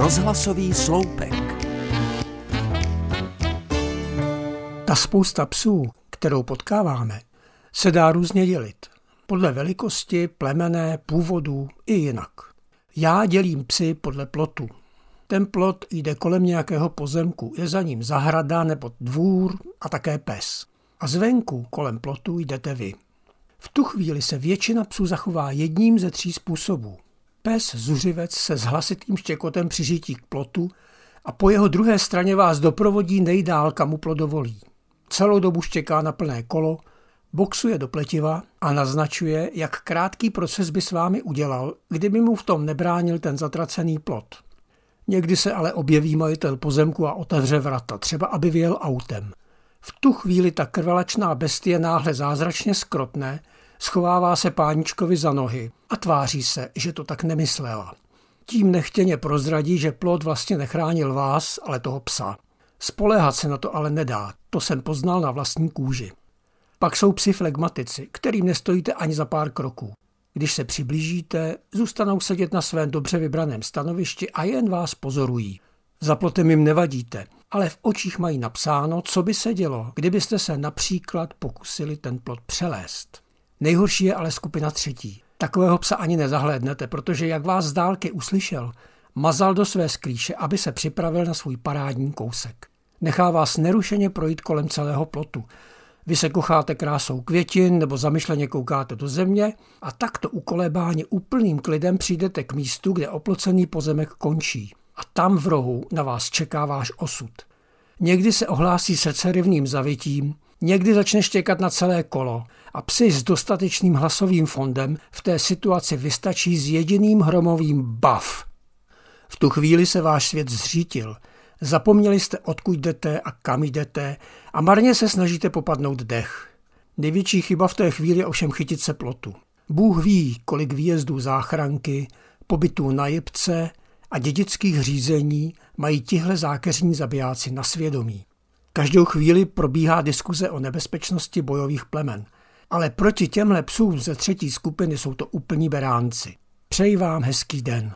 Rozhlasový sloupek. Ta spousta psů, kterou potkáváme, se dá různě dělit. Podle velikosti, plemené, původu i jinak. Já dělím psy podle plotu. Ten plot jde kolem nějakého pozemku, je za ním zahrada nebo dvůr a také pes. A zvenku kolem plotu jdete vy. V tu chvíli se většina psů zachová jedním ze tří způsobů. Pes zuřivec se s hlasitým štěkotem přiřítí k plotu a po jeho druhé straně vás doprovodí nejdál, kam mu plot dovolí. Celou dobu štěká na plné kolo, boxuje do pletiva a naznačuje, jak krátký proces by s vámi udělal, kdyby mu v tom nebránil ten zatracený plot. Někdy se ale objeví majitel pozemku a otevře vrata, třeba aby vyjel autem. V tu chvíli ta krvelačná bestie náhle zázračně skrotne, schovává se páničkovi za nohy a tváří se, že to tak nemyslela. Tím nechtěně prozradí, že plot vlastně nechránil vás, ale toho psa. Spoléhat se na to ale nedá, to jsem poznal na vlastní kůži. Pak jsou psi flegmatici, kterým nestojíte ani za pár kroků. Když se přiblížíte, zůstanou sedět na svém dobře vybraném stanovišti a jen vás pozorují. Za plotem jim nevadíte, ale v očích mají napsáno, co by se dělo, kdybyste se například pokusili ten plot přelést. Nejhorší je ale skupina třetí. Takového psa ani nezahlédnete, protože jak vás z dálky uslyšel, mazal do své sklíše, aby se připravil na svůj parádní kousek. Nechá vás nerušeně projít kolem celého plotu. Vy se kocháte krásou květin nebo zamyšleně koukáte do země a takto ukolebáni úplným klidem přijdete k místu, kde oplocený pozemek končí. A tam v rohu na vás čeká váš osud. Někdy se ohlásí srdcerivným zavitím, někdy začne štěkat na celé kolo a psi s dostatečným hlasovým fondem v té situaci vystačí s jediným hromovým bav. V tu chvíli se váš svět zřítil – Zapomněli jste, odkud jdete a kam jdete a marně se snažíte popadnout dech. Největší chyba v té chvíli ovšem chytit se plotu. Bůh ví, kolik výjezdů záchranky, pobytů na jebce a dědických řízení mají tihle zákeřní zabijáci na svědomí. Každou chvíli probíhá diskuze o nebezpečnosti bojových plemen, ale proti těmhle psům ze třetí skupiny jsou to úplní beránci. Přeji vám hezký den.